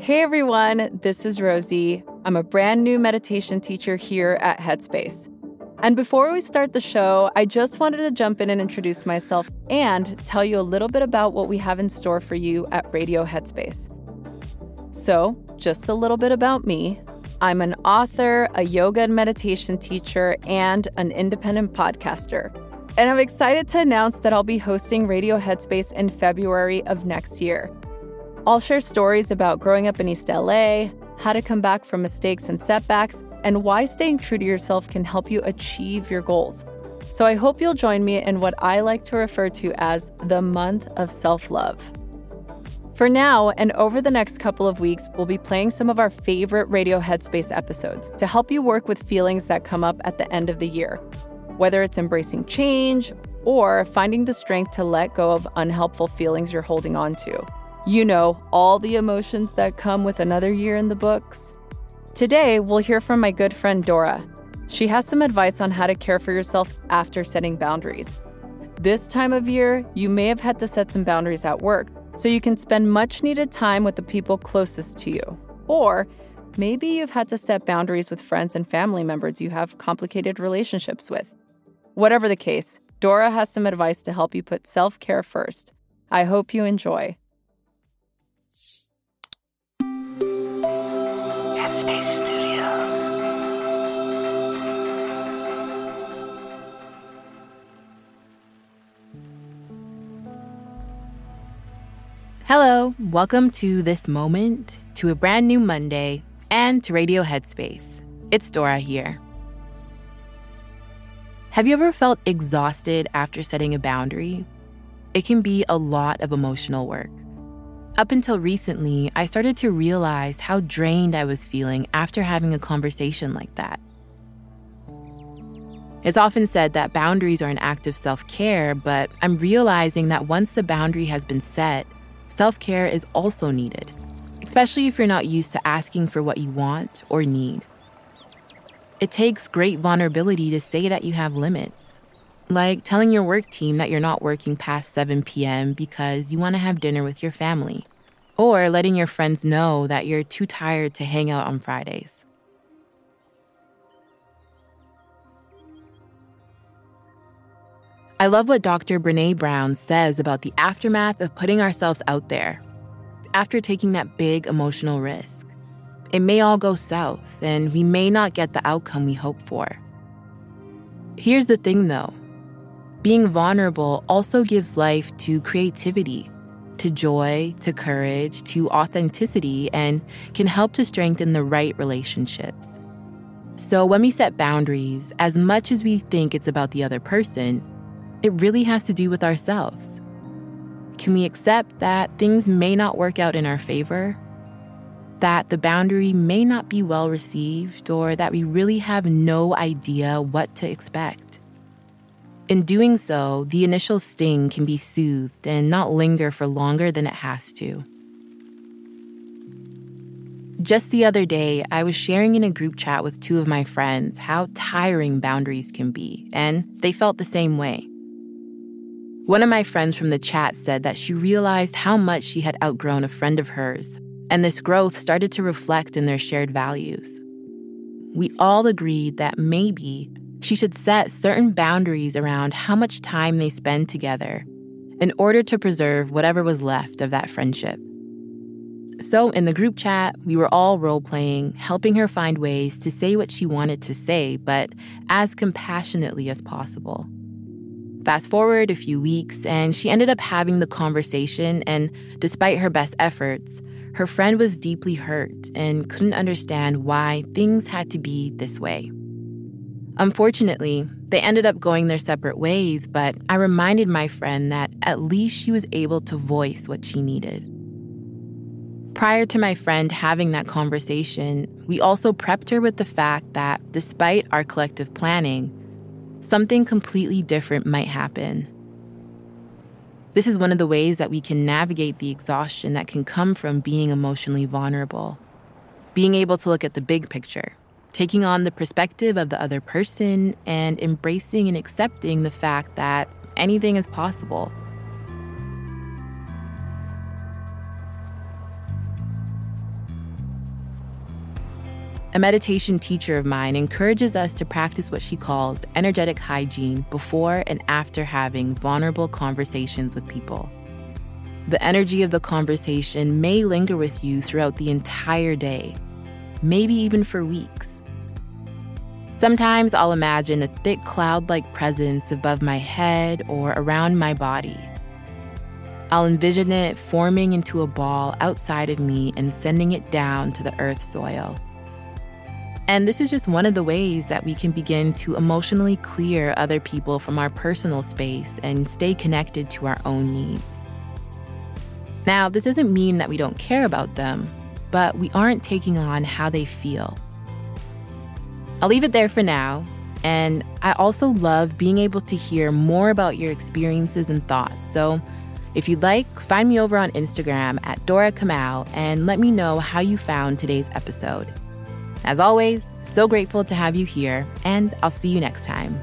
Hey everyone, this is Rosie. I'm a brand new meditation teacher here at Headspace. And before we start the show, I just wanted to jump in and introduce myself and tell you a little bit about what we have in store for you at Radio Headspace. So, just a little bit about me. I'm an author, a yoga and meditation teacher, and an independent podcaster. And I'm excited to announce that I'll be hosting Radio Headspace in February of next year. I'll share stories about growing up in East LA, how to come back from mistakes and setbacks, and why staying true to yourself can help you achieve your goals. So I hope you'll join me in what I like to refer to as the month of self love. For now, and over the next couple of weeks, we'll be playing some of our favorite Radio Headspace episodes to help you work with feelings that come up at the end of the year, whether it's embracing change or finding the strength to let go of unhelpful feelings you're holding on to. You know, all the emotions that come with another year in the books. Today, we'll hear from my good friend Dora. She has some advice on how to care for yourself after setting boundaries. This time of year, you may have had to set some boundaries at work so you can spend much needed time with the people closest to you. Or maybe you've had to set boundaries with friends and family members you have complicated relationships with. Whatever the case, Dora has some advice to help you put self care first. I hope you enjoy. Headspace Studios. Hello, welcome to this moment, to a brand new Monday, and to Radio Headspace. It's Dora here. Have you ever felt exhausted after setting a boundary? It can be a lot of emotional work. Up until recently, I started to realize how drained I was feeling after having a conversation like that. It's often said that boundaries are an act of self care, but I'm realizing that once the boundary has been set, self care is also needed, especially if you're not used to asking for what you want or need. It takes great vulnerability to say that you have limits, like telling your work team that you're not working past 7 p.m. because you want to have dinner with your family, or letting your friends know that you're too tired to hang out on Fridays. I love what Dr. Brene Brown says about the aftermath of putting ourselves out there after taking that big emotional risk. It may all go south, and we may not get the outcome we hope for. Here's the thing though being vulnerable also gives life to creativity, to joy, to courage, to authenticity, and can help to strengthen the right relationships. So, when we set boundaries, as much as we think it's about the other person, it really has to do with ourselves. Can we accept that things may not work out in our favor? That the boundary may not be well received, or that we really have no idea what to expect? In doing so, the initial sting can be soothed and not linger for longer than it has to. Just the other day, I was sharing in a group chat with two of my friends how tiring boundaries can be, and they felt the same way. One of my friends from the chat said that she realized how much she had outgrown a friend of hers, and this growth started to reflect in their shared values. We all agreed that maybe she should set certain boundaries around how much time they spend together in order to preserve whatever was left of that friendship. So, in the group chat, we were all role playing, helping her find ways to say what she wanted to say, but as compassionately as possible. Fast forward a few weeks, and she ended up having the conversation, and despite her best efforts, her friend was deeply hurt and couldn't understand why things had to be this way. Unfortunately, they ended up going their separate ways, but I reminded my friend that at least she was able to voice what she needed. Prior to my friend having that conversation, we also prepped her with the fact that despite our collective planning, something completely different might happen. This is one of the ways that we can navigate the exhaustion that can come from being emotionally vulnerable. Being able to look at the big picture, taking on the perspective of the other person, and embracing and accepting the fact that anything is possible. A meditation teacher of mine encourages us to practice what she calls energetic hygiene before and after having vulnerable conversations with people. The energy of the conversation may linger with you throughout the entire day, maybe even for weeks. Sometimes I'll imagine a thick cloud like presence above my head or around my body. I'll envision it forming into a ball outside of me and sending it down to the earth soil. And this is just one of the ways that we can begin to emotionally clear other people from our personal space and stay connected to our own needs. Now, this doesn't mean that we don't care about them, but we aren't taking on how they feel. I'll leave it there for now. And I also love being able to hear more about your experiences and thoughts. So if you'd like, find me over on Instagram at Dora Kamau and let me know how you found today's episode. As always, so grateful to have you here, and I'll see you next time.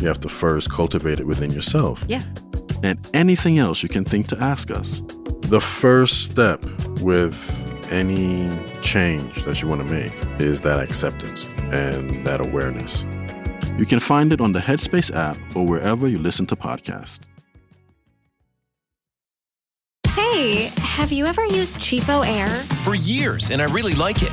you have to first cultivate it within yourself. Yeah. And anything else you can think to ask us. The first step with any change that you want to make is that acceptance and that awareness. You can find it on the Headspace app or wherever you listen to podcasts. Hey, have you ever used CheapOair? For years, and I really like it.